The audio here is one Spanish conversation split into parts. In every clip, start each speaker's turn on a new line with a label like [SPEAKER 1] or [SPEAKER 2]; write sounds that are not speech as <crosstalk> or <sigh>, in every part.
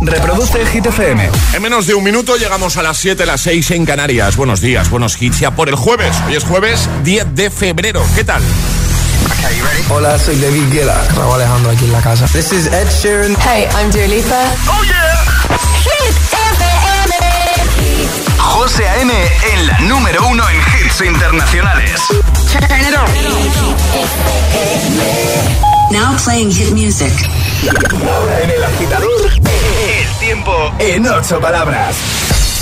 [SPEAKER 1] Reproduce Hit FM.
[SPEAKER 2] En menos de un minuto llegamos a las 7, las 6 en Canarias. Buenos días, buenos hits ya por el jueves. Hoy es jueves 10 de febrero. ¿Qué tal?
[SPEAKER 3] Hola, soy David Guetta. Raúl Alejandro aquí en la casa. This is Ed Sheeran.
[SPEAKER 4] Hey, I'm Dua Lipa.
[SPEAKER 2] ¡Oh, yeah!
[SPEAKER 4] Hit FM.
[SPEAKER 1] José A.M. en la número uno en hits internacionales.
[SPEAKER 4] Turn it on.
[SPEAKER 5] Now playing hit music.
[SPEAKER 1] En el agitador, el tiempo en ocho palabras.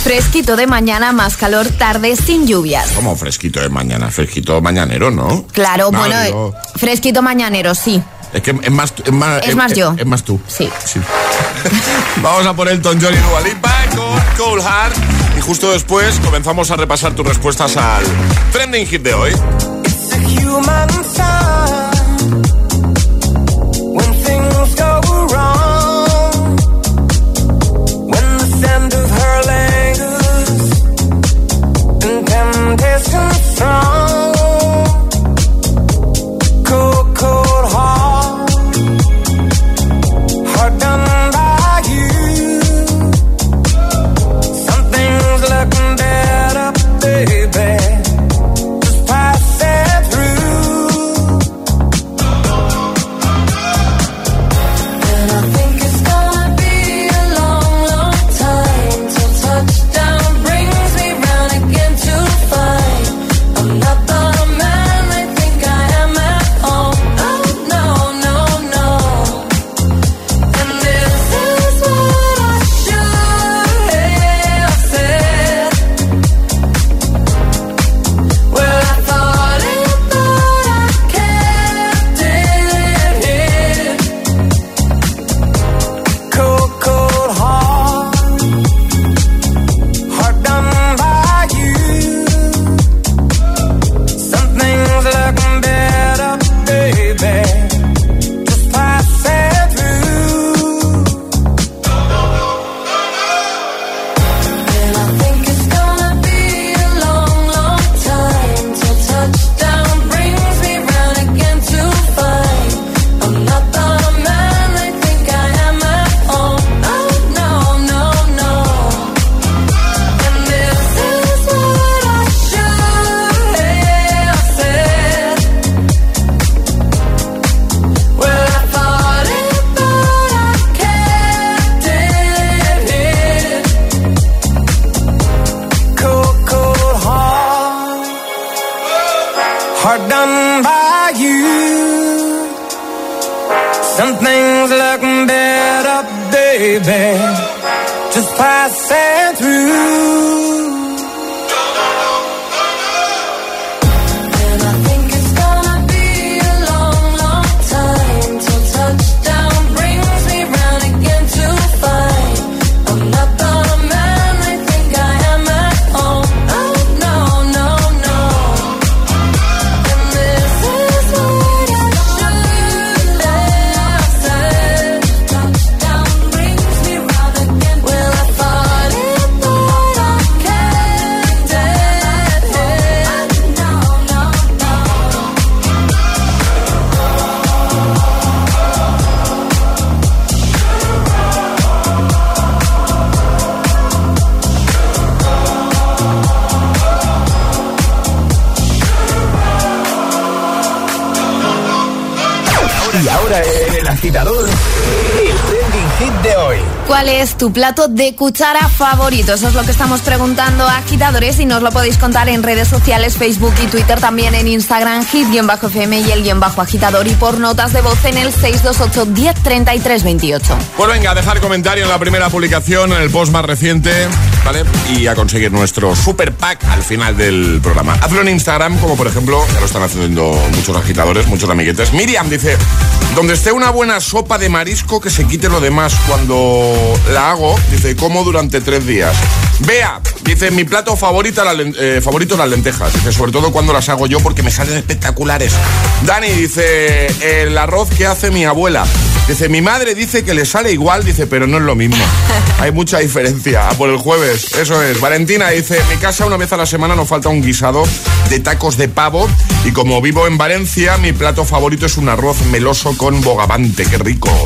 [SPEAKER 6] Fresquito de mañana, más calor tarde sin lluvias.
[SPEAKER 2] Como fresquito de mañana, fresquito mañanero, ¿no?
[SPEAKER 6] Claro,
[SPEAKER 2] No,
[SPEAKER 6] bueno,
[SPEAKER 2] digo,
[SPEAKER 6] fresquito mañanero, sí.
[SPEAKER 2] Es que es más, es más,
[SPEAKER 6] Es más yo.
[SPEAKER 2] Es, más tú.
[SPEAKER 6] Sí. <laughs>
[SPEAKER 2] Vamos a por Elton John y Dua Lipa con Cold Heart. Y justo después comenzamos a repasar tus respuestas al trending hit de hoy.
[SPEAKER 7] When
[SPEAKER 1] Y ahora el agitador, hit de hoy.
[SPEAKER 6] ¿Cuál es tu plato de cuchara favorito? Eso es lo que estamos preguntando a agitadores y nos lo podéis contar en redes sociales, Facebook y Twitter, también en Instagram, hit-fm y el guion bajo agitador y por notas de voz en el 628 10 28.
[SPEAKER 2] Pues venga, a dejar comentario en la primera publicación, en el post más reciente, ¿vale? Y a conseguir nuestro super pack al final del programa. Hazlo en Instagram, como por ejemplo, ya lo están haciendo muchos agitadores, muchos amiguetes. Miriam dice, donde esté una buena sopa de marisco, que se quite lo demás cuando la hago, dice, como durante tres días. Bea, dice, mi plato favorito, la eh, favorito las lentejas. Dice, sobre todo cuando las hago yo porque me salen espectaculares. Dani dice, el arroz que hace mi abuela. Dice, mi madre dice que le sale igual, dice, pero no es lo mismo. <laughs> Hay mucha diferencia. A por el jueves, eso es. Valentina dice, en mi casa una vez a la semana nos falta un guisado de tacos de pavo y como vivo en Valencia, mi plato favorito es un arroz meloso con bogavante. Qué rico.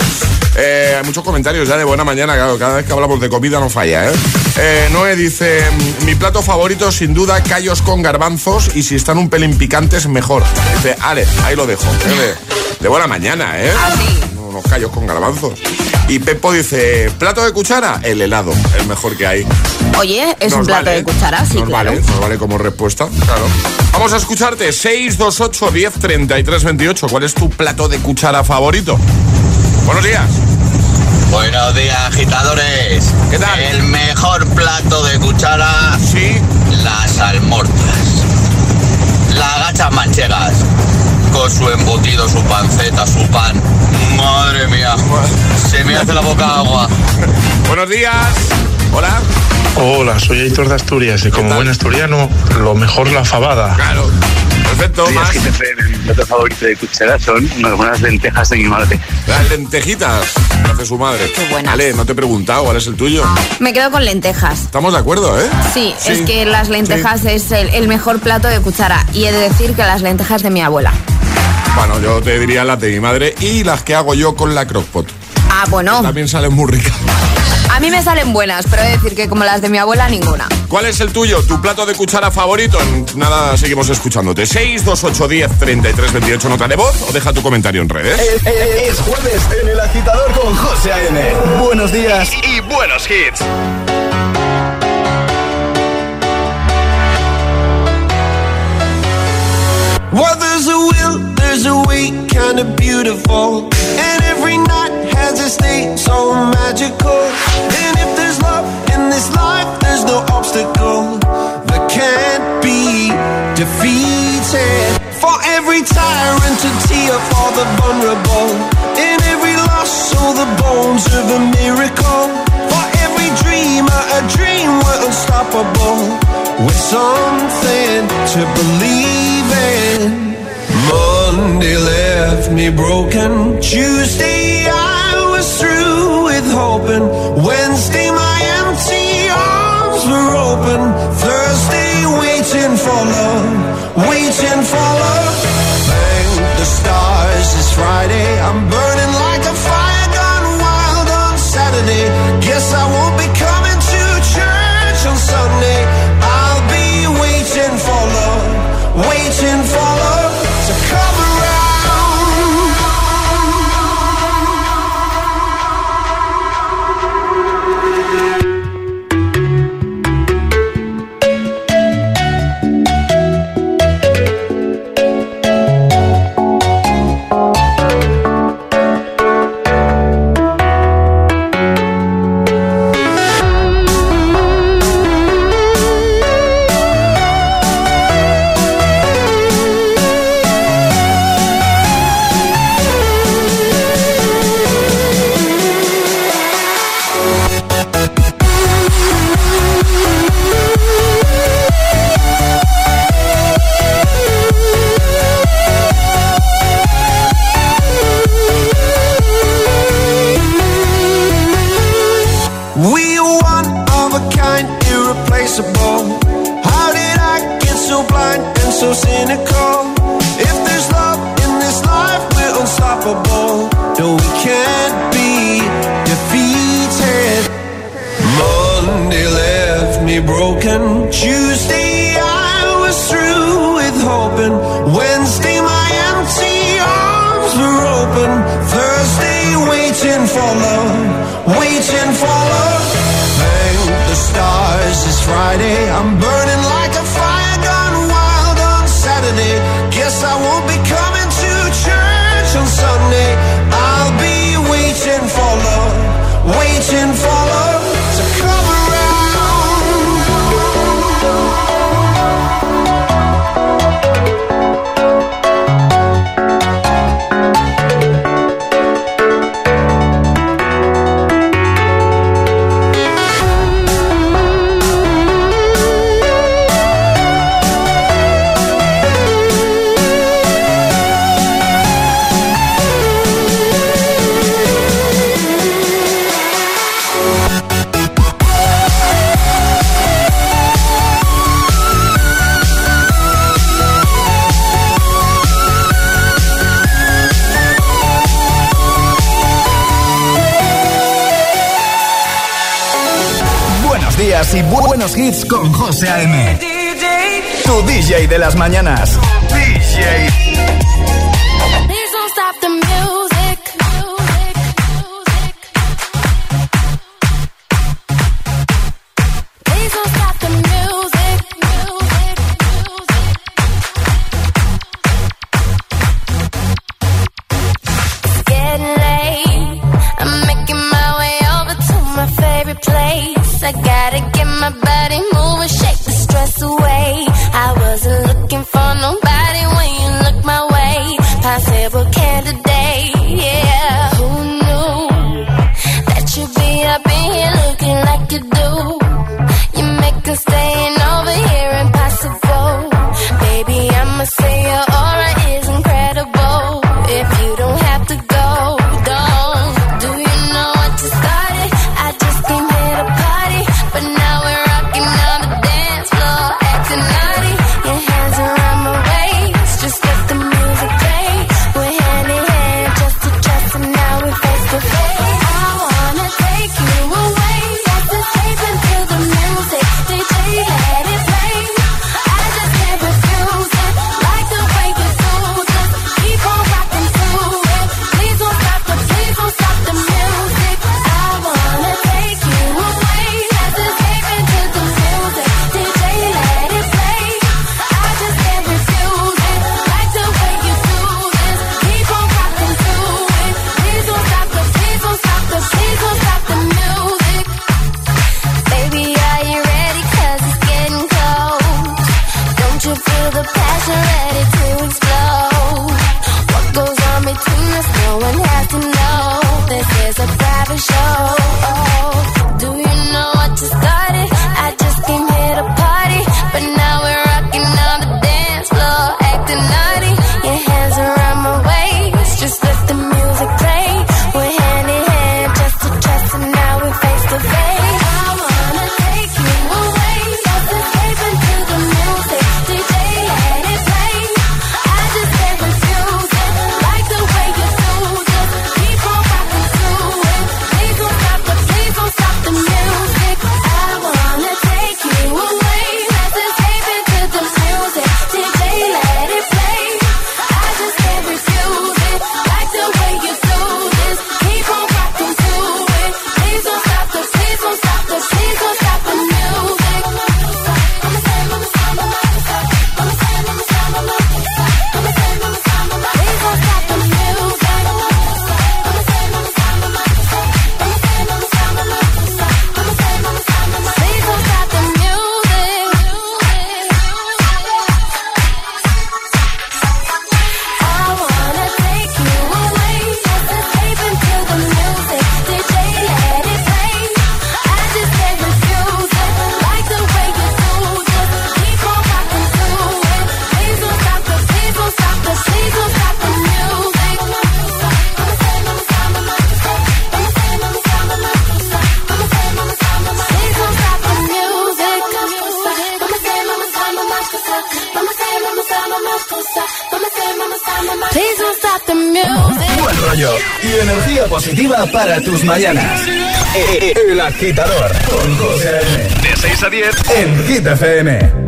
[SPEAKER 2] Eh, hay muchos comentarios ya de buena mañana, claro, cada vez que hablamos de comida no falla, ¿eh? Eh, Noé dice, mi plato favorito sin duda callos con garbanzos y si están un pelín picantes mejor. Dice, Ale, ahí lo dejo. De, de buena mañana, ¿eh?
[SPEAKER 6] Así.
[SPEAKER 2] Unos callos con garbanzos. Y Pepo dice, plato de cuchara, el helado, el mejor que hay.
[SPEAKER 6] Oye, es
[SPEAKER 2] Nos
[SPEAKER 6] un plato
[SPEAKER 2] vale,
[SPEAKER 6] de cuchara, sí,
[SPEAKER 2] nos
[SPEAKER 6] claro.
[SPEAKER 2] Vale, nos vale como respuesta, claro. Vamos a escucharte, 628 10 33 28. ¿Cuál es tu plato de cuchara favorito? Buenos días.
[SPEAKER 8] Buenos días, agitadores.
[SPEAKER 2] ¿Qué tal?
[SPEAKER 8] El mejor plato de cuchara,
[SPEAKER 2] Sí.
[SPEAKER 8] las almortas. Las gachas manchegas. Su embutido, su panceta, su pan. Madre mía. Se me hace la boca agua.
[SPEAKER 2] Buenos días. Hola.
[SPEAKER 9] Hola, soy Aitor de Asturias y como buen asturiano, lo mejor la fabada.
[SPEAKER 2] Claro. Perfecto, más.
[SPEAKER 10] que te. Mi plato favorito de cuchara son unas buenas lentejas de mi madre.
[SPEAKER 2] Las lentejitas. que hace su madre.
[SPEAKER 6] Qué buenas.
[SPEAKER 2] Ale, no te he preguntado cuál es el tuyo.
[SPEAKER 6] Me quedo con lentejas.
[SPEAKER 2] Estamos de acuerdo, ¿eh?
[SPEAKER 6] Sí, es que las lentejas es el, el mejor plato de cuchara. Y he de decir que las lentejas de mi abuela.
[SPEAKER 2] Bueno, yo te diría las de mi madre y las que hago yo con la crockpot.
[SPEAKER 6] Ah, bueno,
[SPEAKER 2] También salen muy ricas.
[SPEAKER 6] a mí me salen buenas, pero he de decir que como las de mi abuela, ninguna.
[SPEAKER 2] ¿Cuál es el tuyo? ¿Tu plato de cuchara favorito? En nada, seguimos escuchándote. 628 10 33 28 nota de voz o deja tu comentario en redes.
[SPEAKER 11] Es, es- es jueves en el agitador con José A.M. Buenos días y, y buenos hits.
[SPEAKER 12] Well, there's a way, kinda beautiful. And every night has a state so magical. And if there's love in this life, there's no obstacle that can't be defeated. For every tyrant to tear for the vulnerable. In every loss, all the bones of a miracle. For every dreamer, a dream we're unstoppable. With something to believe in. Monday left me broken. Tuesday I was through with hoping. Wednesday my empty arms were open. Thursday waiting for love, waiting for love. Thank the stars it's Friday. I'm burning
[SPEAKER 1] buenos hits con José A.M. Tu DJ de las mañanas. para tus mañanas. E, e, el agitador con De 6 a 10 en Hit FM.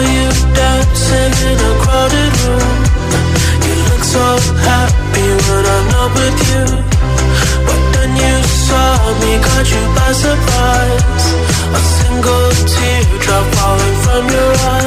[SPEAKER 13] you surprise. A single tear. I'm your
[SPEAKER 2] eyes.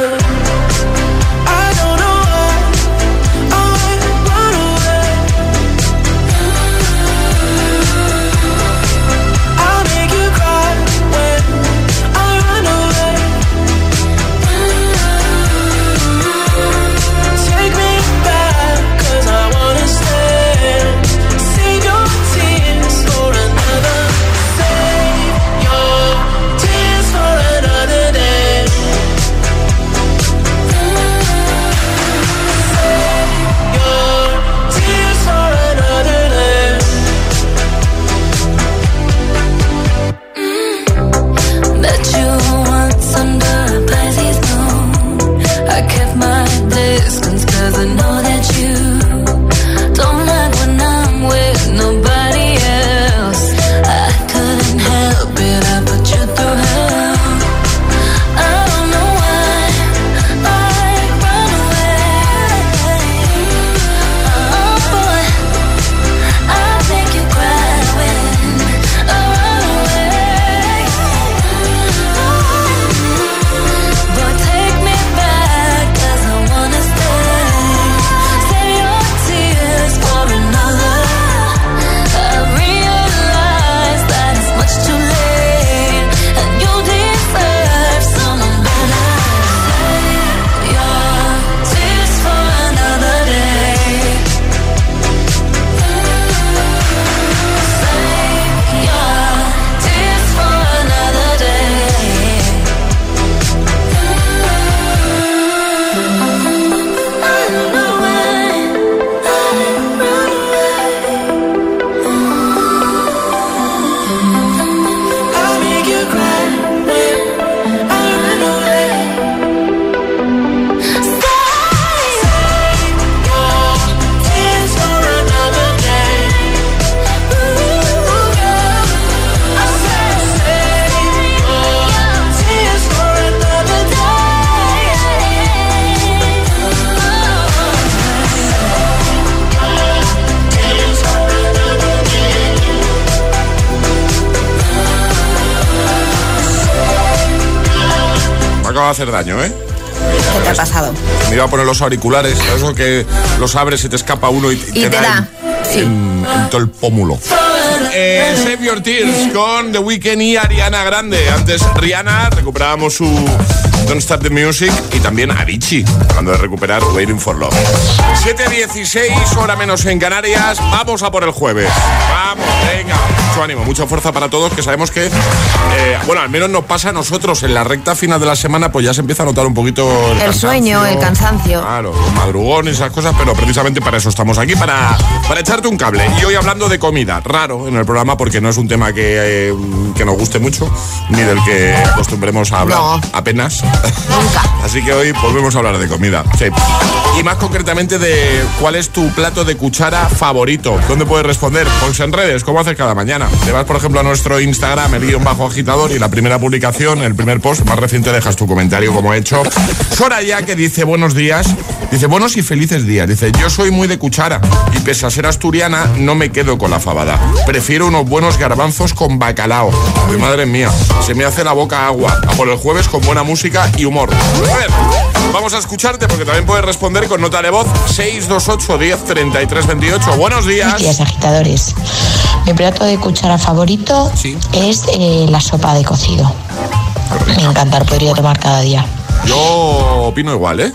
[SPEAKER 2] Los auriculares, eso que los abres y te escapa uno y,
[SPEAKER 6] Y te da. Sí.
[SPEAKER 2] en, en todo el pómulo. Eh, Save Your Tears con The Weeknd y Ariana Grande. Antes Rihanna, recuperábamos su Don't Stop the Music y también Avicii, hablando de recuperar Waiting for Love. 7.16, hora menos en Canarias. Vamos a por el jueves. Vamos, venga. Mucho ánimo, mucha fuerza para todos, que sabemos que, eh, bueno, al menos nos pasa a nosotros en la recta final de la semana, pues ya se empieza a notar un poquito el,
[SPEAKER 6] El sueño, el cansancio.
[SPEAKER 2] Claro, madrugón y esas cosas, pero precisamente para eso estamos aquí, para, para echarte un cable. Y hoy hablando de comida, raro en el programa porque no es un tema que, eh, que nos guste mucho, ni del que acostumbremos a hablar
[SPEAKER 6] No.
[SPEAKER 2] apenas.
[SPEAKER 6] Nunca. <laughs>
[SPEAKER 2] Así que hoy volvemos a hablar de comida. Sí. Y más concretamente de cuál es tu plato de cuchara favorito. ¿Dónde puedes responder? Pues en redes, como haces cada mañana. Te vas, por ejemplo, a nuestro Instagram, el guion bajo agitador, y la primera publicación, el primer post más reciente, dejas tu comentario como he hecho. Soraya, que dice buenos días, dice buenos y felices días. Dice, yo soy muy de cuchara y pese a ser asturiana, no me quedo con la fabada. Prefiero unos buenos garbanzos con bacalao. Ay, madre mía, se me hace la boca agua. A por el jueves con buena música y humor. A ver, vamos a escucharte porque también puedes responder con nota de voz 628 10 33 28. Buenos días.
[SPEAKER 14] Buenos días, agitadores. Mi plato de cuchara favorito
[SPEAKER 2] Sí.
[SPEAKER 14] es eh, la sopa de cocido. Me encanta, lo podría tomar cada día.
[SPEAKER 2] Yo opino igual, ¿eh?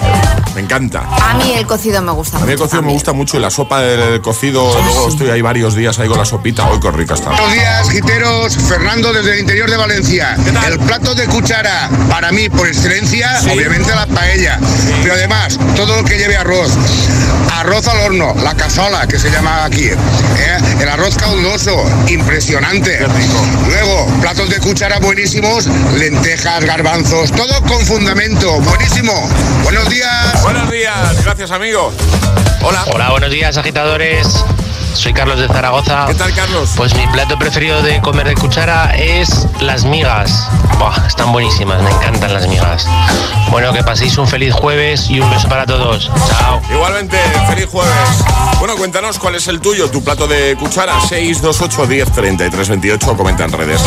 [SPEAKER 2] Me encanta.
[SPEAKER 6] A mí el cocido me gusta
[SPEAKER 2] A mí el
[SPEAKER 6] mucho
[SPEAKER 2] cocido me gusta mucho y la sopa del cocido, luego estoy ahí varios días ahí con la sopita. Hoy qué rica está.
[SPEAKER 15] Buenos días, giteros. Fernando desde el interior de Valencia.
[SPEAKER 2] ¿Qué tal?
[SPEAKER 15] El plato de cuchara, para mí, por excelencia,
[SPEAKER 2] Sí.
[SPEAKER 15] obviamente la paella. Pero además, todo lo que lleve arroz. Arroz al horno, la cazola, que se llama aquí. ¿eh? El arroz caldoso, impresionante.
[SPEAKER 2] Qué rico.
[SPEAKER 15] Luego, platos de cuchara buenísimos, lentejas, garbanzos, todo con fundamento. Buenísimo. Buenos días.
[SPEAKER 2] Buenos días, gracias amigo. Hola.
[SPEAKER 16] Hola, buenos días agitadores. Soy Carlos de Zaragoza.
[SPEAKER 2] ¿Qué tal, Carlos?
[SPEAKER 16] Pues mi plato preferido de comer de cuchara es las migas. Buah, están buenísimas, me encantan las migas. Bueno, que paséis un feliz jueves y un beso para todos. Chao.
[SPEAKER 2] Igualmente, feliz jueves. Bueno, cuéntanos cuál es el tuyo, tu plato de cuchara 628 10 33 28, comenta en redes.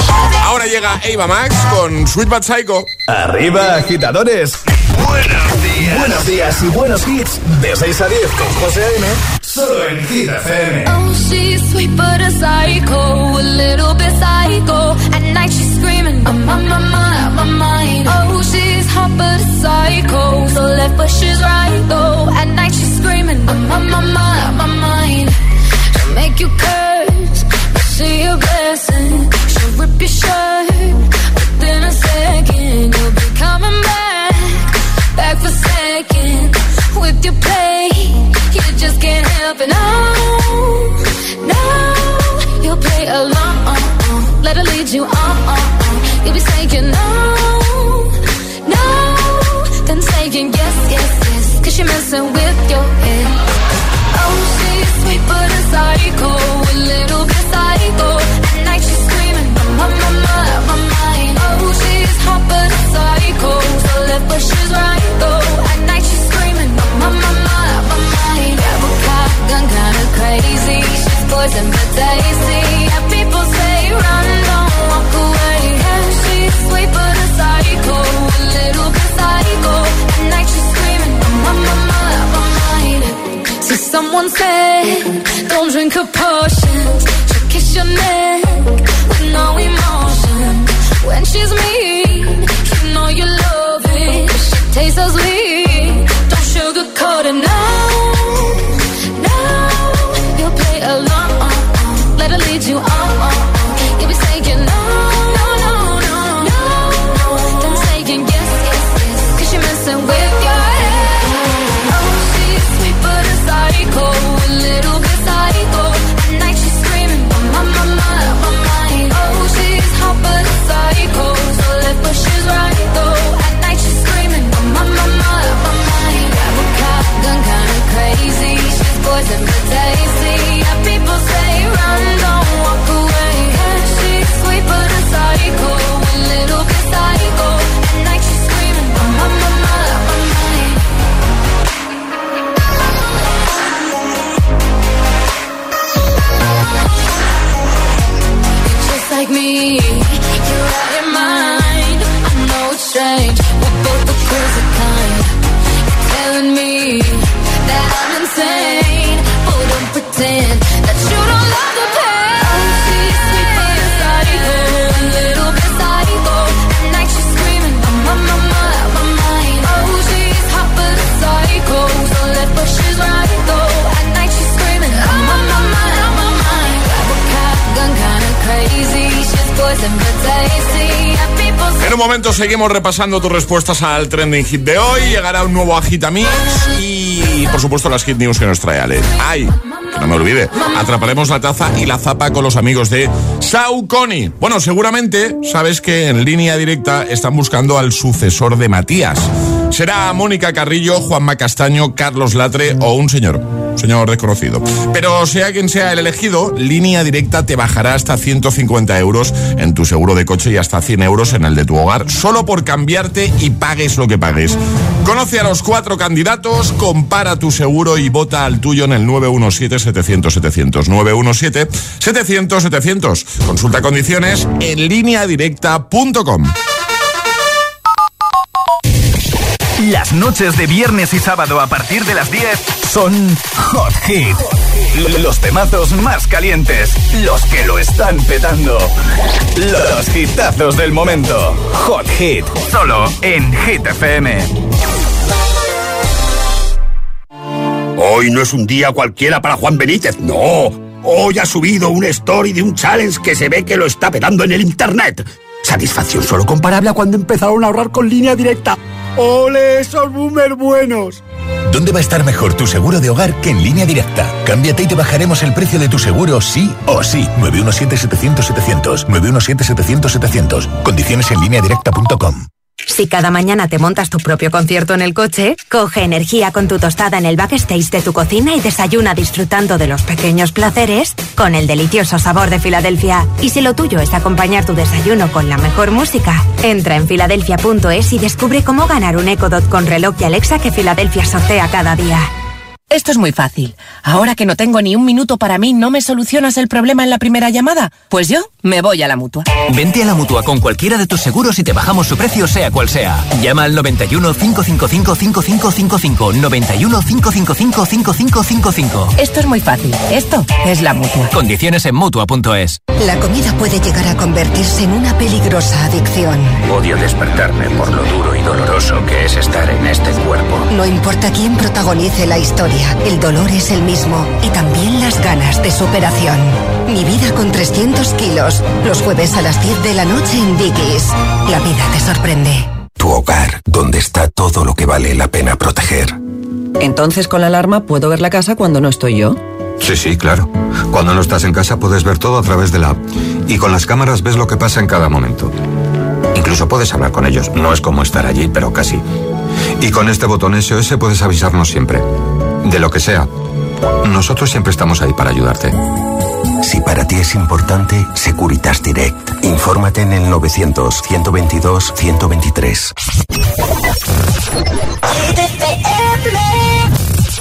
[SPEAKER 2] Ahora llega Eva Max con Sweet But Psycho.
[SPEAKER 11] Arriba, agitadores. Buenos días. Buenos días y buenos hits. De 6 a 10 con José A.M. Solo en Hit FM.
[SPEAKER 17] Oh, she's sweet but a psycho, a little bit psycho. At night she's screaming, I'm on my mind, my mind. Oh, she's hot but a psycho, so left but she's right though. At night she's screaming, I'm on my mind, my mind. She'll make you curse, she a blessing. She'll rip your shirt within a second. You'll be coming back, back for second with your play. You just can't help it. No, no, you'll play along. Let her lead you on. You'll be saying no, no, then saying yes, yes, yes. Cause you're messing with poison but tasty. And people say run, don't walk away. Yeah, she's sweet but a psycho, a little bit psycho. At night she's screaming, my, my, my, my mind. See someone said, don't drink her potions. She'll kiss your neck with no emotion. When she's mean, you know you love it. She tastes so
[SPEAKER 2] seguimos repasando tus respuestas al trending hit de hoy. Llegará un nuevo Agitamix y, por supuesto, las hit news que nos trae Ale. ¡Ay! Que no me olvide. Atraparemos la taza y la zapa con los amigos de Saucony. Bueno, seguramente sabes que en línea directa están buscando al sucesor de Matías. Será Mónica Carrillo, Juanma Castaño, Carlos Latre o un señor, señor desconocido. Pero sea quien sea el elegido, línea directa te bajará hasta 150 euros en tu seguro de coche y hasta 100 euros en el de tu hogar, solo por cambiarte y pagues lo que pagues. Conoce a los cuatro candidatos, compara tu seguro y vota al tuyo en el 917-700-700. 917-700-700. Consulta condiciones en lineadirecta.com.
[SPEAKER 11] Las noches de viernes y sábado a partir de las 10 son Hot Hit. Los temazos más calientes, los que lo están petando. Los hitazos del momento. Hot Hit, solo en Hit FM.
[SPEAKER 18] Hoy no es un día cualquiera para Juan Benítez, no. Hoy ha subido un story de un challenge que se ve que lo está petando en el internet. Satisfacción solo comparable a cuando empezaron a ahorrar con línea directa. ¡Ole, esos boomers buenos!
[SPEAKER 19] ¿Dónde va a estar mejor tu seguro de hogar que en línea directa? Cámbiate y te bajaremos el precio de tu seguro sí o sí. 917-700-700. 917-700-700. Condiciones en línea directa.com.
[SPEAKER 20] Si cada mañana te montas tu propio concierto en el coche, coge energía con tu tostada en el backstage de tu cocina y desayuna disfrutando de los pequeños placeres con el delicioso sabor de Filadelfia. Y si lo tuyo es acompañar tu desayuno con la mejor música, entra en filadelfia.es y descubre cómo ganar un Echo Dot con reloj y Alexa que Filadelfia sortea cada día.
[SPEAKER 21] Esto es muy fácil. Ahora que no tengo ni un minuto para mí, ¿no me solucionas el problema en la primera llamada? Pues yo me voy a la mutua.
[SPEAKER 22] Vente a la mutua con cualquiera de tus seguros y te bajamos su precio, sea cual sea. Llama al 91 555 5555. 91 555 5555.
[SPEAKER 21] Esto es muy fácil. Esto es la mutua.
[SPEAKER 22] Condiciones en mutua.es.
[SPEAKER 23] La comida puede llegar a convertirse en una peligrosa adicción.
[SPEAKER 24] Odio despertarme por lo duro y doloroso que es estar en este cuerpo.
[SPEAKER 23] No importa quién protagonice la historia, el dolor es el mismo y también las ganas de superación. Mi vida con 300 kilos, los jueves a las 10 de la noche en Dickies. La vida te sorprende.
[SPEAKER 24] Tu hogar, donde está todo lo que vale la pena proteger.
[SPEAKER 25] Entonces con la alarma puedo ver la casa cuando no estoy yo.
[SPEAKER 26] Sí, sí, claro. Cuando no estás en casa puedes ver todo a través de la app. Y con las cámaras ves lo que pasa en cada momento. Incluso puedes hablar con ellos. No es como estar allí, pero casi. Y con este botón SOS puedes avisarnos siempre. De lo que sea. Nosotros siempre estamos ahí para ayudarte.
[SPEAKER 24] Si para ti es importante, Securitas Direct. Infórmate en el 900-122-123.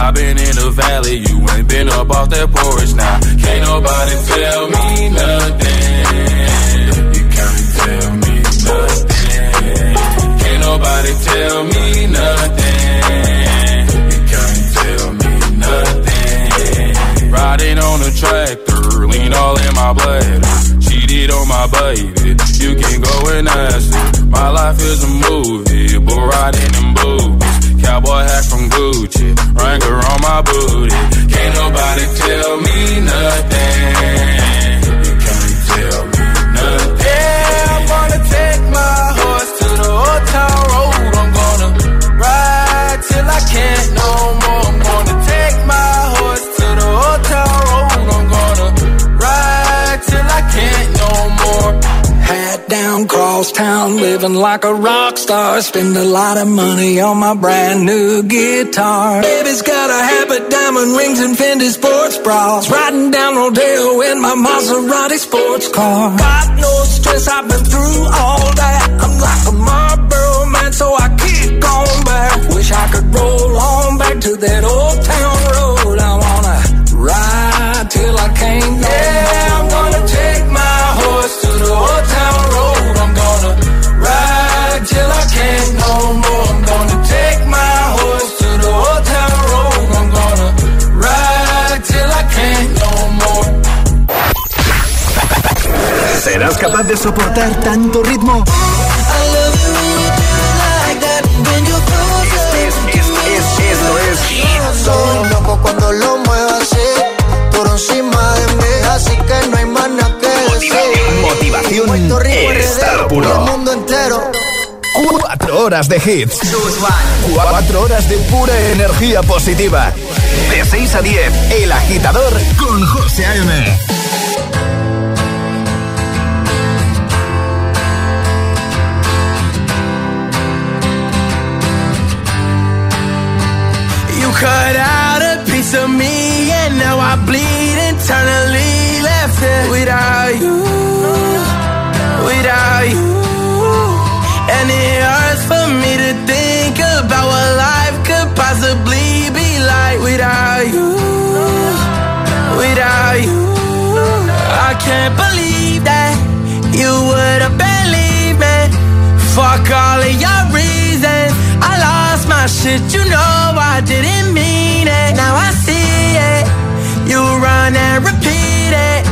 [SPEAKER 27] I've been in the valley, you ain't been up off that porch now. Can't nobody tell me nothing. You can't tell me nothing. Can't nobody tell me nothing. You can't tell me nothing. Riding on a tractor, lean all in my bladder. Cheated on my baby, you can go and ask her. My life is a movie, but riding in boobies. Cowboy hat from Gucci, Wrangler on my booty. Can't nobody tell me nothing.
[SPEAKER 28] Town, living like a rock star. Spend a lot of money on my brand new guitar. Baby's got a habit, diamond rings, and Fendi sports bras. Riding down Rodeo in my Maserati sports car. Got no stress, I've been through all
[SPEAKER 1] capaz de soportar tanto ritmo?
[SPEAKER 29] Esto es Soy loco cuando lo muevo así, por encima de mí, así que no hay más nada que decir.
[SPEAKER 1] Motivación
[SPEAKER 29] y
[SPEAKER 1] puro.
[SPEAKER 29] El mundo entero.
[SPEAKER 1] Cuatro horas de hits. Cuatro horas de pura energía positiva. De 6 a 10, El Agitador con José A.M.
[SPEAKER 17] cut out a piece of me and now I bleed internally left it without you, without you. And it hurts for me to think about what life could possibly be like without you, without you. I can't believe that you would have believed me. Fuck all of your my shit, you know I didn't mean it. Now I see it. You run and repeat it.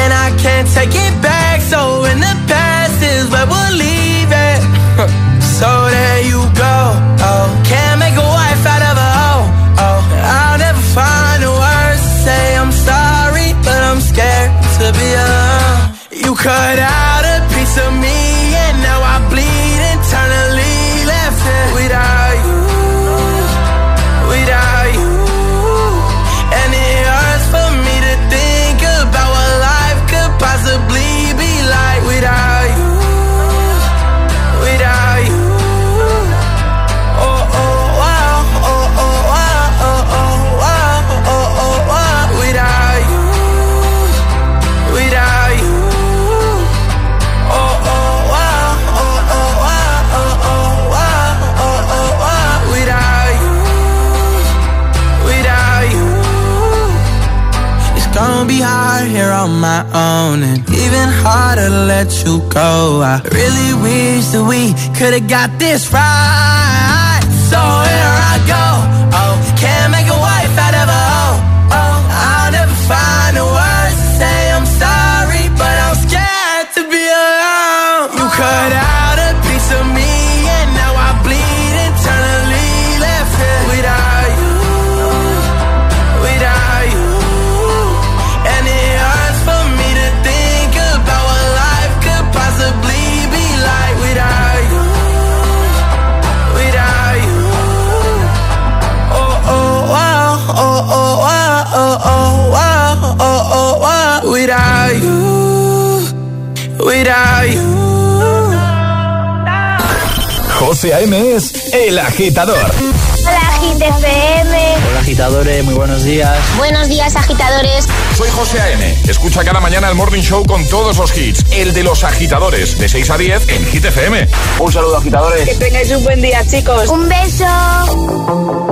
[SPEAKER 17] And I can't take it back. So in the past is where we'll leave it. <laughs> so there you go. Oh, can't make a wife out of a hoe. Oh, I'll never find the words to say I'm sorry, but I'm scared to be alone. You cut out my own, and even harder to let you go. I really wish that we could've got this right. So here I go. Oh, can't make a wife out of a hoe. Oh, I'll never find the words to say I'm sorry, but I'm scared to be alone. You cut
[SPEAKER 1] José A.M. es El Agitador.
[SPEAKER 30] Hola, Hit FM.
[SPEAKER 31] Hola agitadores, muy buenos días.
[SPEAKER 30] Buenos días, agitadores.
[SPEAKER 2] Soy José A.M. Escucha cada mañana el Morning Show con todos los hits. El de los agitadores, de 6 a 10 en Hit FM.
[SPEAKER 31] Un saludo agitadores.
[SPEAKER 30] Que tengáis un buen día, chicos. Un beso.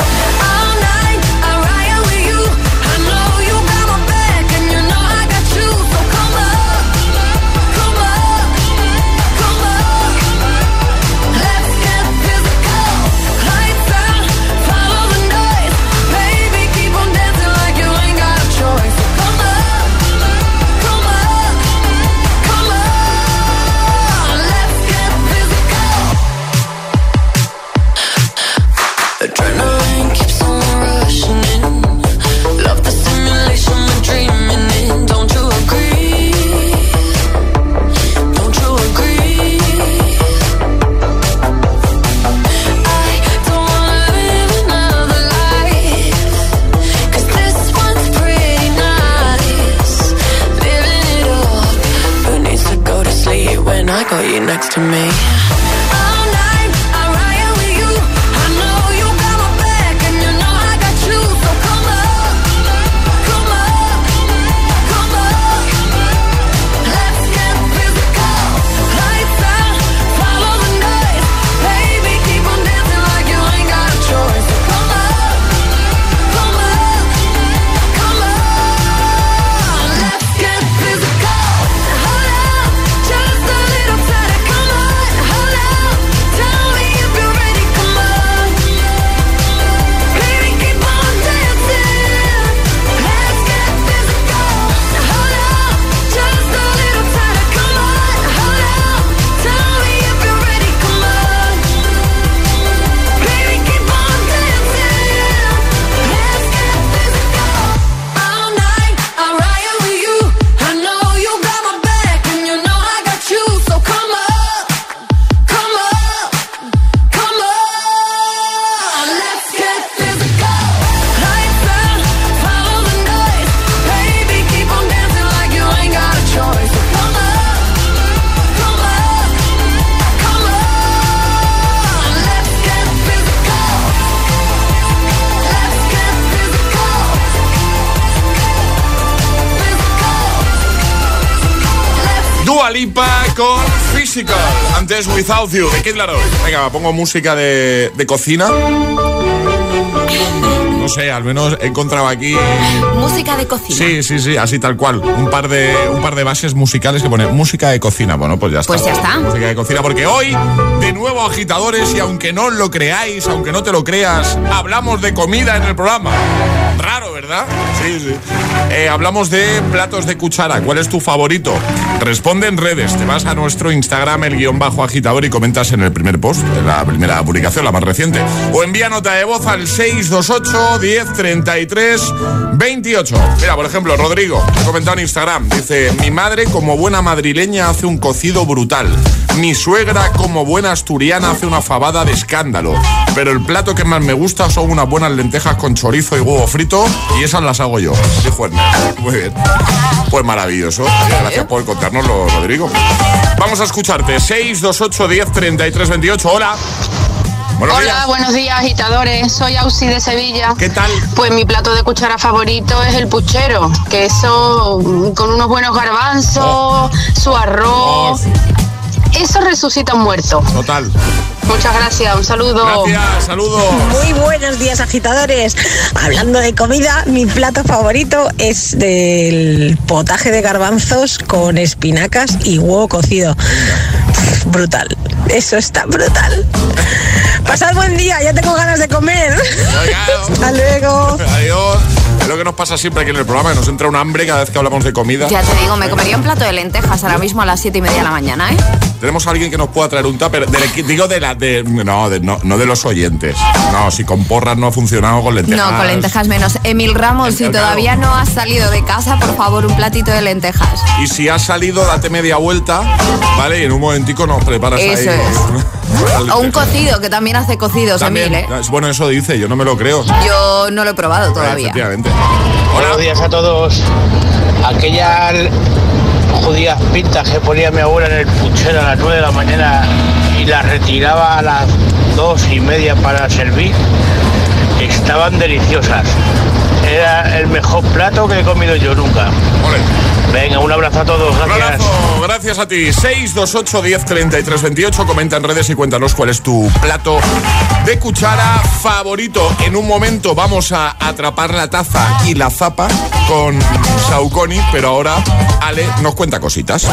[SPEAKER 2] Without You, de Kid Laroi. Venga, pongo música de, de cocina. No sé, al menos he encontrado aquí.
[SPEAKER 6] Música de cocina.
[SPEAKER 2] Sí, sí, sí, así tal cual. Un par de, un par de bases musicales que pone música de cocina. Bueno, pues ya está.
[SPEAKER 6] Pues ya está.
[SPEAKER 2] Música de cocina, porque hoy, de nuevo, agitadores, y aunque no lo creáis, aunque no te lo creas, hablamos de comida en el programa. Raro, ¿verdad? Sí, sí. Eh, hablamos de platos de cuchara. ¿Cuál es tu favorito? Responde en redes. Te vas a nuestro Instagram, el guion bajo agitador, y comentas en el primer post, en la primera publicación, la más reciente. O envía nota de voz al 628 10 33 28. Mira, por ejemplo, Rodrigo, ha comentado en Instagram. Dice: Mi madre, como buena madrileña, hace un cocido brutal. Mi suegra, como buena asturiana, hace una fabada de escándalo. Pero el plato que más me gusta son unas buenas lentejas con chorizo y huevo frito, y esas las hago yo. Muy bien. Pues maravilloso. Gracias por contárnoslo, Rodrigo. Vamos a escucharte. 628 10 33 28. Hola. Buenos
[SPEAKER 32] Hola,
[SPEAKER 2] días.
[SPEAKER 32] buenos días, agitadores. Soy Ausi de Sevilla.
[SPEAKER 2] ¿Qué tal?
[SPEAKER 32] Pues mi plato de cuchara favorito es el puchero, que eso con unos buenos garbanzos,
[SPEAKER 2] Oh.
[SPEAKER 32] su arroz. Eso resucita un muerto.
[SPEAKER 2] Total.
[SPEAKER 32] Muchas gracias, un saludo.
[SPEAKER 2] Gracias, saludos.
[SPEAKER 25] Muy buenos días, agitadores. Hablando de comida, mi plato favorito es del potaje de garbanzos con espinacas y huevo cocido. Brutal. Eso está brutal. Pasad buen día, ya tengo ganas de comer. Hasta luego.
[SPEAKER 2] Adiós. Es lo que nos pasa siempre aquí en el programa, que nos entra un hambre cada vez que hablamos de comida.
[SPEAKER 6] Ya te digo, me comería un plato de lentejas ahora mismo a las 7 y media de la mañana, ¿eh?
[SPEAKER 2] Tenemos a alguien que nos pueda traer un tupper. del digo de la. De, no, de- no, no de los oyentes. No, si con porras no ha funcionado con lentejas.
[SPEAKER 6] No, con lentejas menos. Emil Ramos, si todavía no has salido de casa, por favor, un platito de lentejas.
[SPEAKER 2] Y si has salido, date media vuelta, ¿vale? Y en un momentico nos preparas
[SPEAKER 6] Eso
[SPEAKER 2] ahí. <laughs>
[SPEAKER 6] O un cocido, que también hace cocidos,
[SPEAKER 2] También,
[SPEAKER 6] Emil, ¿eh?
[SPEAKER 2] Bueno, eso dice, yo no me lo creo.
[SPEAKER 6] Yo no lo he probado todavía.
[SPEAKER 2] Efectivamente.
[SPEAKER 33] Buenos días a todos. Aquellas judías pintas que ponía mi abuela en el puchero a las 9 de la mañana y las retiraba a las dos y media para servir, estaban deliciosas. Era el mejor plato que he comido yo nunca. Venga, un abrazo a todos.
[SPEAKER 2] Un
[SPEAKER 33] Gracias.
[SPEAKER 2] abrazo, gracias a ti. 628 10 33 28. Comenta en redes y cuéntanos cuál es tu plato de cuchara favorito. En un momento vamos a atrapar la taza y la zapa con Saucony, pero ahora Ale nos cuenta cositas.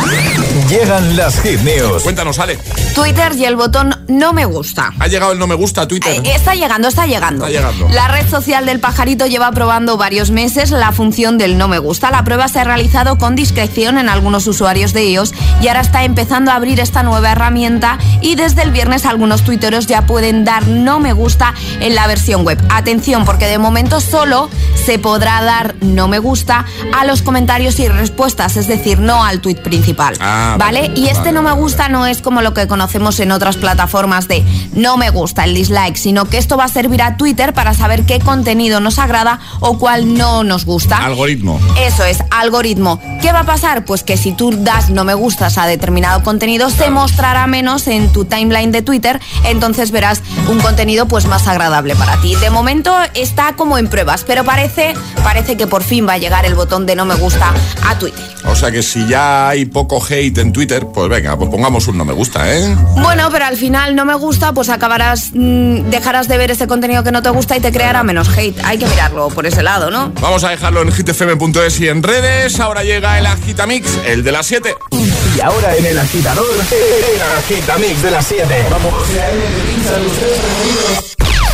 [SPEAKER 1] Llegan las hit news.
[SPEAKER 2] Cuéntanos, Ale.
[SPEAKER 6] Twitter y el botón no me gusta.
[SPEAKER 2] Ha llegado el no me gusta a Twitter.
[SPEAKER 6] Eh, Está llegando, está llegando.
[SPEAKER 2] Está llegando.
[SPEAKER 6] La red social del pajarito lleva probando varios meses la función del no me gusta. La prueba se ha realizado con discreción en algunos usuarios de iOS y ahora está empezando a abrir esta nueva herramienta y desde el viernes algunos tuiteros ya pueden dar no me gusta en la versión web. Atención, porque de momento solo se podrá dar no me gusta a los comentarios y respuestas, es decir, no al tuit principal.
[SPEAKER 2] Ah,
[SPEAKER 6] ¿Vale?
[SPEAKER 2] vale,
[SPEAKER 6] Y este
[SPEAKER 2] vale.
[SPEAKER 6] no me gusta no es como lo que conocemos en otras plataformas de no me gusta, el dislike, sino que esto va a servir a Twitter para saber qué contenido nos agrada o cuál no nos gusta.
[SPEAKER 2] Algoritmo.
[SPEAKER 6] Eso es, algoritmo. ¿Qué va a pasar? Pues que si tú das no me gustas a determinado contenido, se mostrará menos en tu timeline de Twitter, entonces verás un contenido pues más agradable para ti. De momento está como en pruebas, pero parece, parece que por fin va a llegar el botón de no me gusta a Twitter.
[SPEAKER 2] O sea que si ya hay poco hate en Twitter, pues venga, pues pongamos un no me gusta, ¿eh?
[SPEAKER 6] Bueno, pero al final no me gusta, pues acabarás, mm, dejarás de ver ese contenido que no te gusta y te creará menos hate. Hay que mirarlo por ese lado, ¿no?
[SPEAKER 2] Vamos a dejarlo en hitfm.es y en redes. Ahora llega el Agitamix, el de las 7.
[SPEAKER 1] Y ahora en el agitador, el agitamix de las 7. Vamos.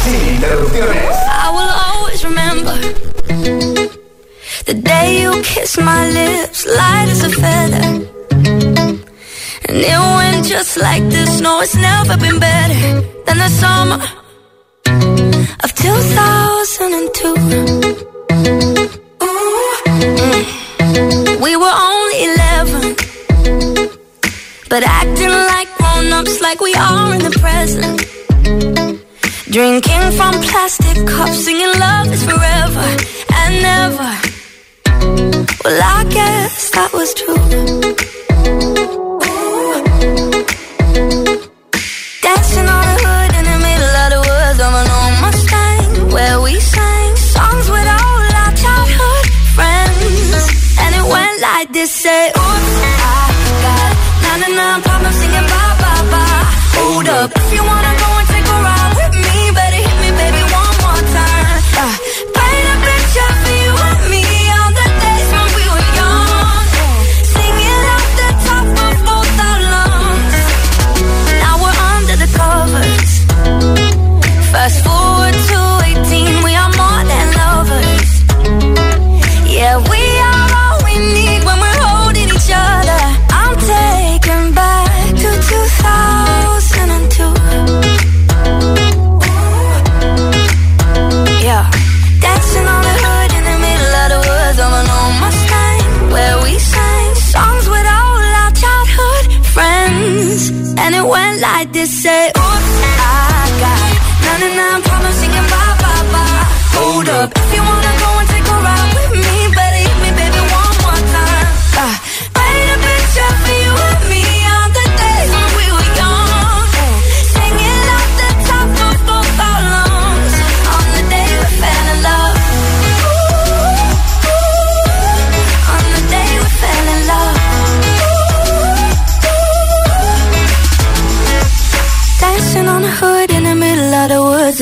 [SPEAKER 1] Sin interrupciones.
[SPEAKER 7] I will always remember the day you kissed my lips, light as a feather. And it went just like this. No, it's never been better than the summer of 2002. Mm. We were only 11, but acting like grown ups, like we are in the present. Drinking from plastic cups, singing love is forever and never. Well, I guess that was true. just say, oops, I got nine and nine problems singing bye, bye, bye. Hold up, if you wanna go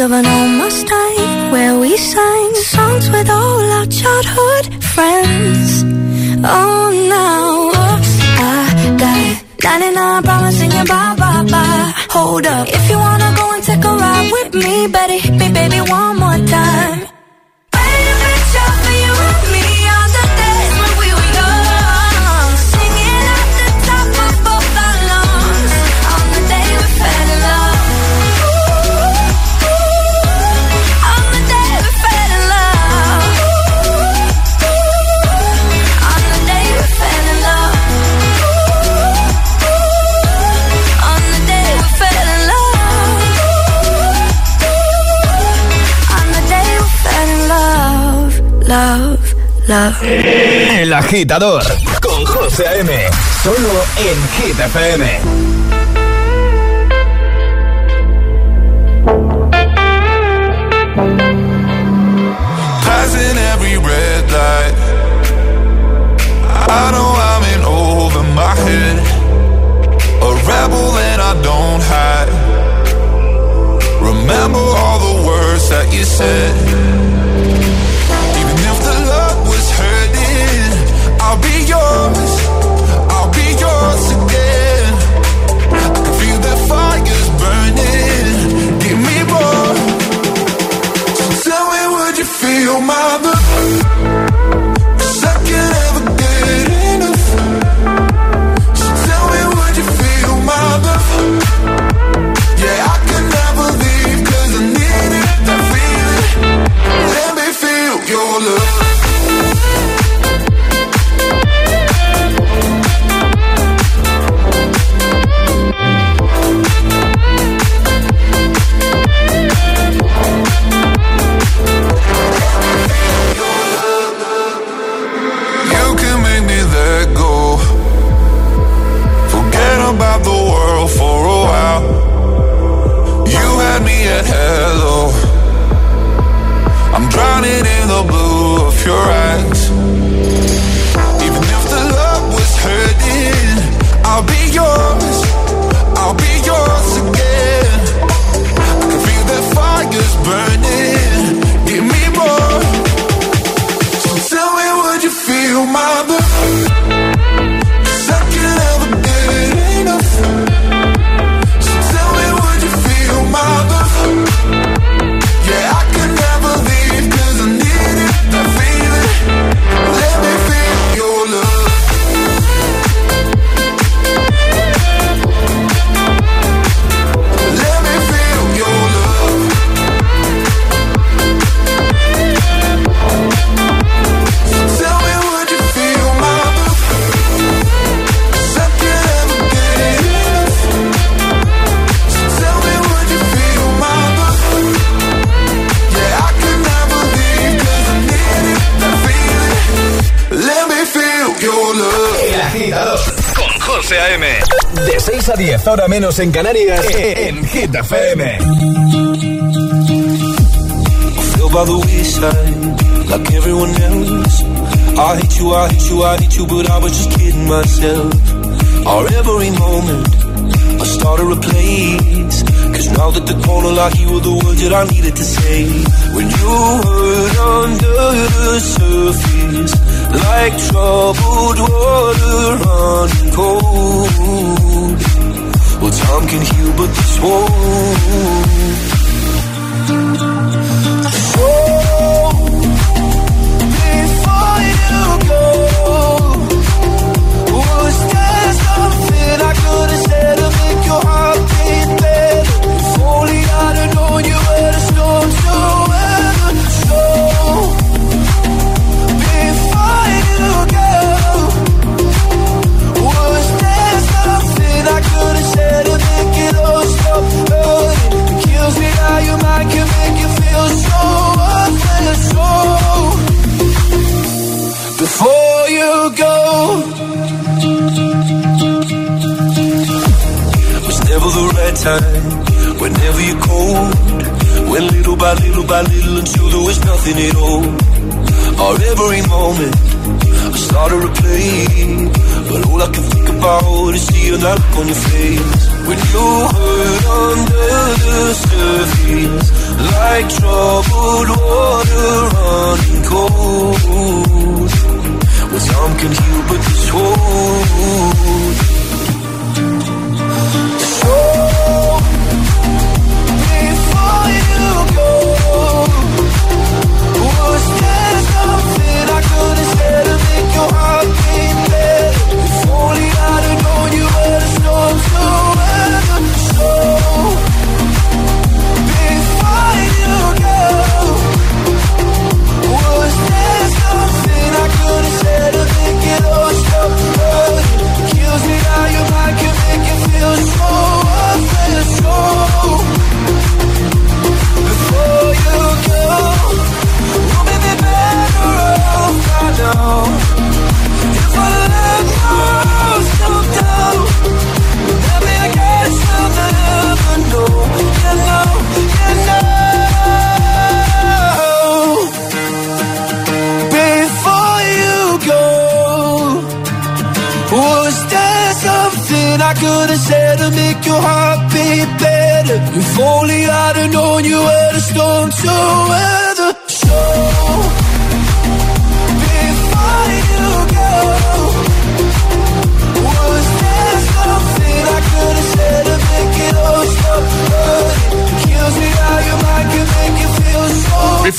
[SPEAKER 7] of an old Mustang where we sang songs with all our childhood friends. Oh, now, oops, I got 99 promising you bye bye bye. Hold up, if you wanna go and take a ride with me, better hit me, baby, one more time. love.
[SPEAKER 1] El agitador con José M. Solo en Hit FM.
[SPEAKER 11] Passing every red light. I know I'm in over my head. A rebel and I don't hide. Remember all the words that you said. drowning in the blue of your eyes.
[SPEAKER 1] a 10, ahora menos en Canarias, eh, eh. en Hit FM.
[SPEAKER 12] By the wayside, like everyone else. I hate you, I hate you, I hate you, but I was just kidding myself. Our every moment, I started a place. Cause now that the corner like you were the words that I needed to say. When you were under the surface like troubled water. Well, time can heal, but this won't.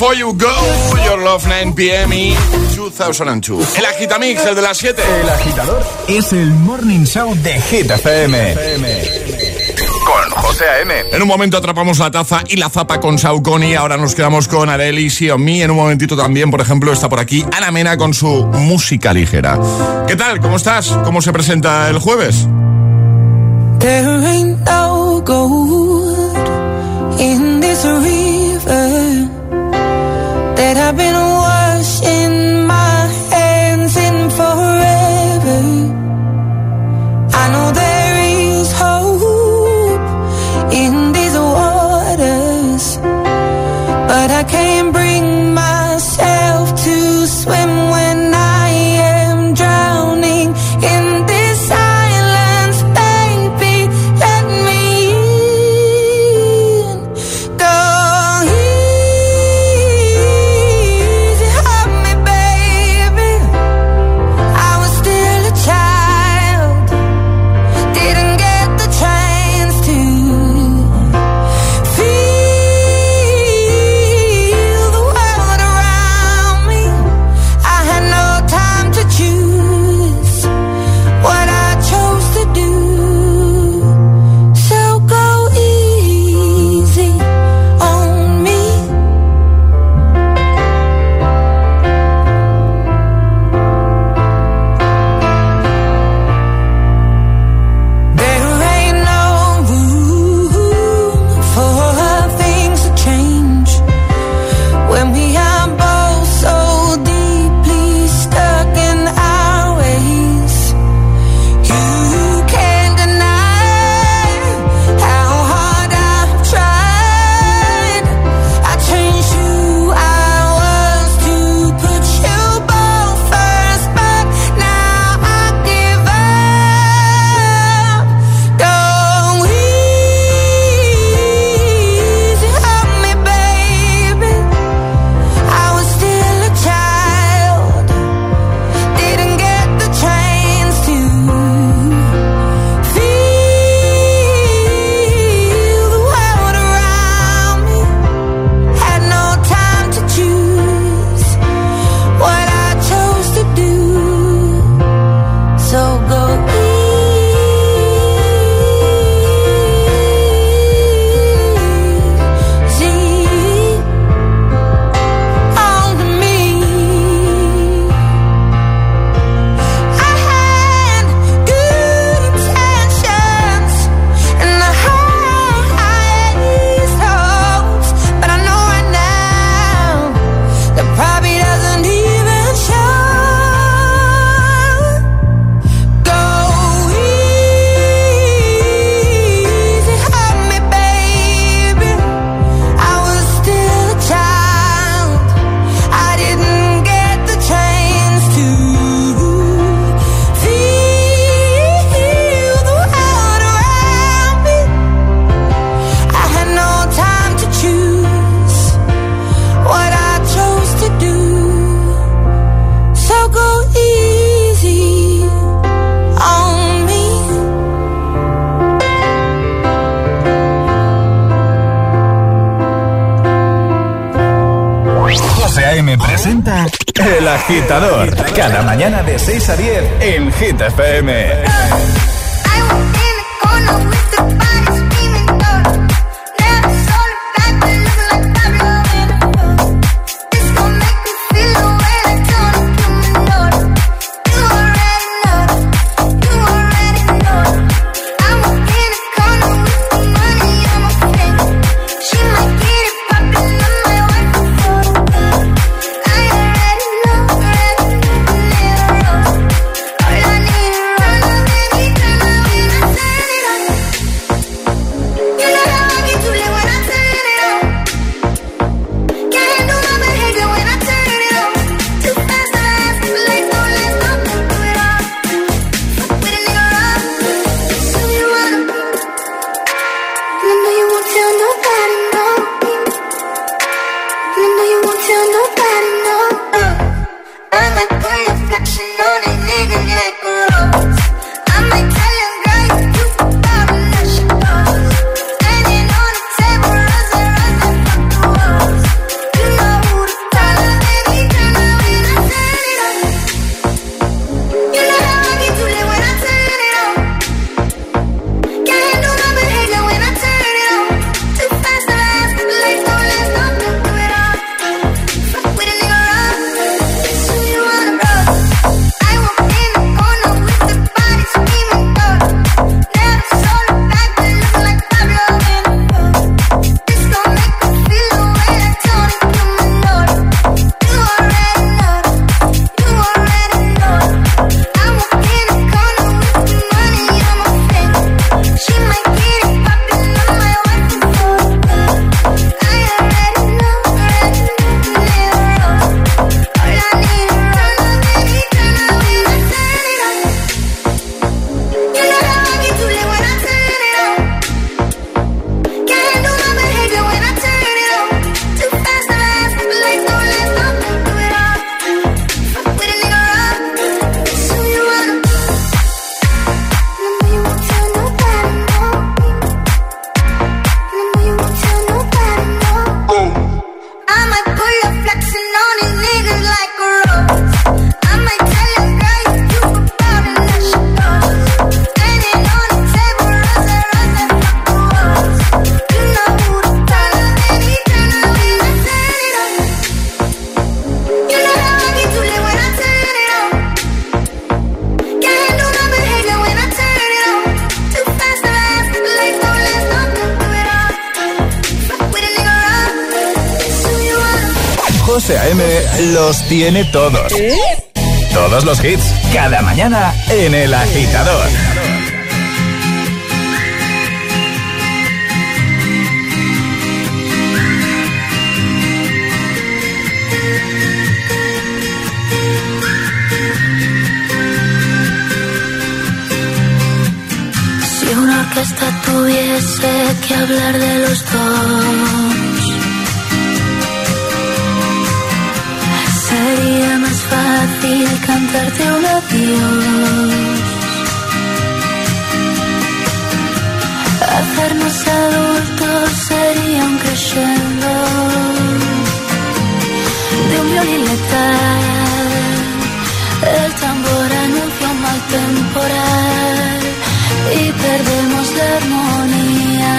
[SPEAKER 12] Before You Go, Your
[SPEAKER 2] Love 9 PM y 2002. El Agitamix, el de las 7.
[SPEAKER 1] El agitador es el Morning Show de Hit FM. Con José A.M.
[SPEAKER 2] En un momento atrapamos la taza y la zapa con Sauconi. Ahora nos quedamos con Areli, Xiaomi. En un momentito también, por ejemplo, está por aquí Ana Mena con su música ligera. ¿Qué tal? ¿Cómo estás? ¿Cómo se presenta el jueves?
[SPEAKER 17] There ain't no gold in this. I've been washing my hands in forever. I know
[SPEAKER 1] that. Agitador. Cada mañana de 6 a 10 en Hit FM. Tiene todos. Todos los hits, cada mañana en El Agitador.
[SPEAKER 7] Si una orquesta tuviese que hablar de los dos, fácil cantarte un adiós. Hacernos adultos sería un crescendo de un violín letal. El tambor anuncia un mal temporal y perdemos la armonía.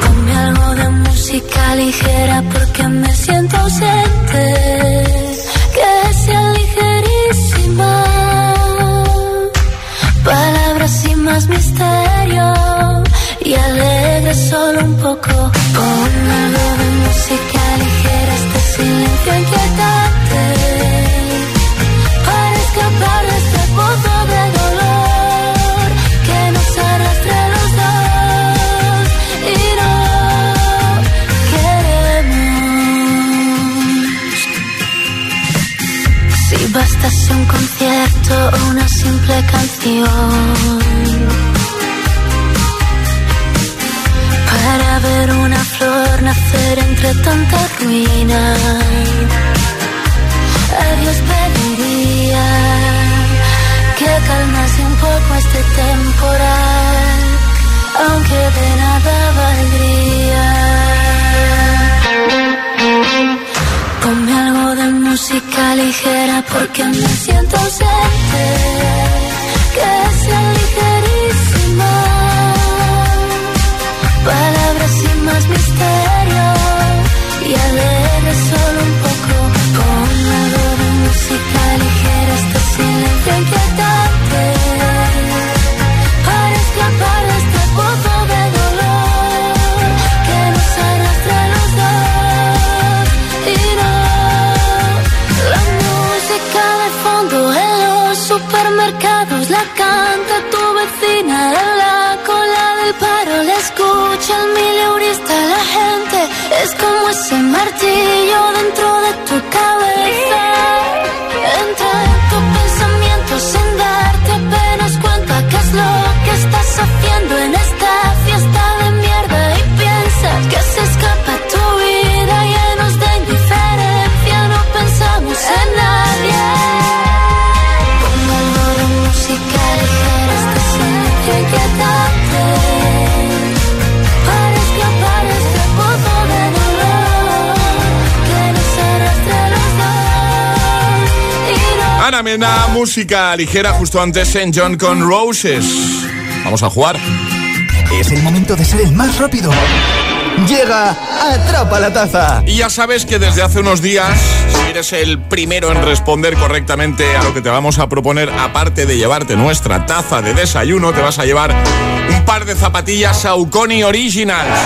[SPEAKER 7] Ponme algo de música ligera porque me siento ausente. Solo un poco. Pon algo de música ligera, este silencio inquietante. Para escapar de este pozo de dolor que nos arrastra los dos y no queremos. Si bastase un concierto o una simple canción ver una flor nacer entre tanta ruina. A Dios pediría que calmase un poco este temporal, aunque de nada valdría. Ponme algo de música ligera porque me siento ausente, que sea ligera.
[SPEAKER 2] Mena, música ligera justo antes en John con Roses. Vamos a jugar.
[SPEAKER 1] Es el momento de ser el más rápido. Llega Atrapa la Taza.
[SPEAKER 2] Y ya sabes que desde hace unos días, si eres el primero en responder correctamente a lo que te vamos a proponer, aparte de llevarte nuestra taza de desayuno, te vas a llevar un par de zapatillas Saucony Originals.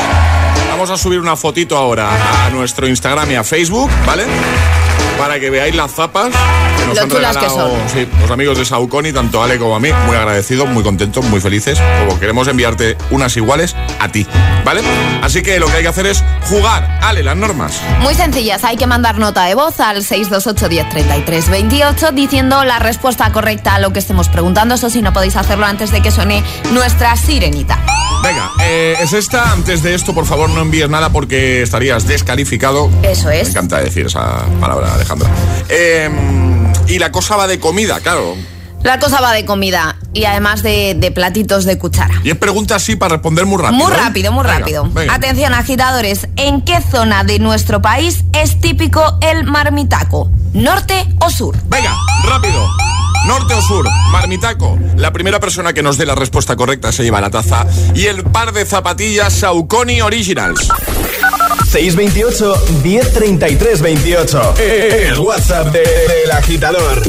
[SPEAKER 2] Vamos a subir una fotito ahora a nuestro Instagram y a Facebook, ¿vale? Para que veáis las zapas que nos
[SPEAKER 6] Lo
[SPEAKER 2] han
[SPEAKER 6] chulas que
[SPEAKER 2] regalado
[SPEAKER 6] son.
[SPEAKER 2] sí, los amigos de Saucony, tanto Ale como a mí. Muy agradecidos, muy contentos, muy felices. Como queremos enviarte unas iguales a ti, ¿vale? Así que lo que hay que hacer es jugar. Ale, las normas.
[SPEAKER 6] Muy sencillas, hay que mandar nota de voz al 628 10 33 28 diciendo la respuesta correcta a lo que estemos preguntando. Eso sí, no podéis hacerlo antes de que suene nuestra sirenita.
[SPEAKER 2] Venga, eh, es esta. Antes de esto, por favor, no envíes nada porque estarías descalificado.
[SPEAKER 6] Eso es.
[SPEAKER 2] Me encanta decir esa palabra, Alejandra. Eh, y la cosa va de comida, claro.
[SPEAKER 6] La cosa va de comida y además de, de platitos de cuchara.
[SPEAKER 2] Y es pregunta así para responder muy rápido.
[SPEAKER 6] Muy
[SPEAKER 2] ¿eh?
[SPEAKER 6] rápido, muy
[SPEAKER 2] Venga,
[SPEAKER 6] rápido.
[SPEAKER 2] venga.
[SPEAKER 6] Atención, agitadores. ¿En qué zona de nuestro país es típico el marmitaco? ¿Norte o sur?
[SPEAKER 2] Venga, rápido. Norte o sur, marmitaco. La primera persona que nos dé la respuesta correcta se lleva la taza y el par de zapatillas Saucony Originals.
[SPEAKER 1] 628 1033 28. El WhatsApp de- del agitador.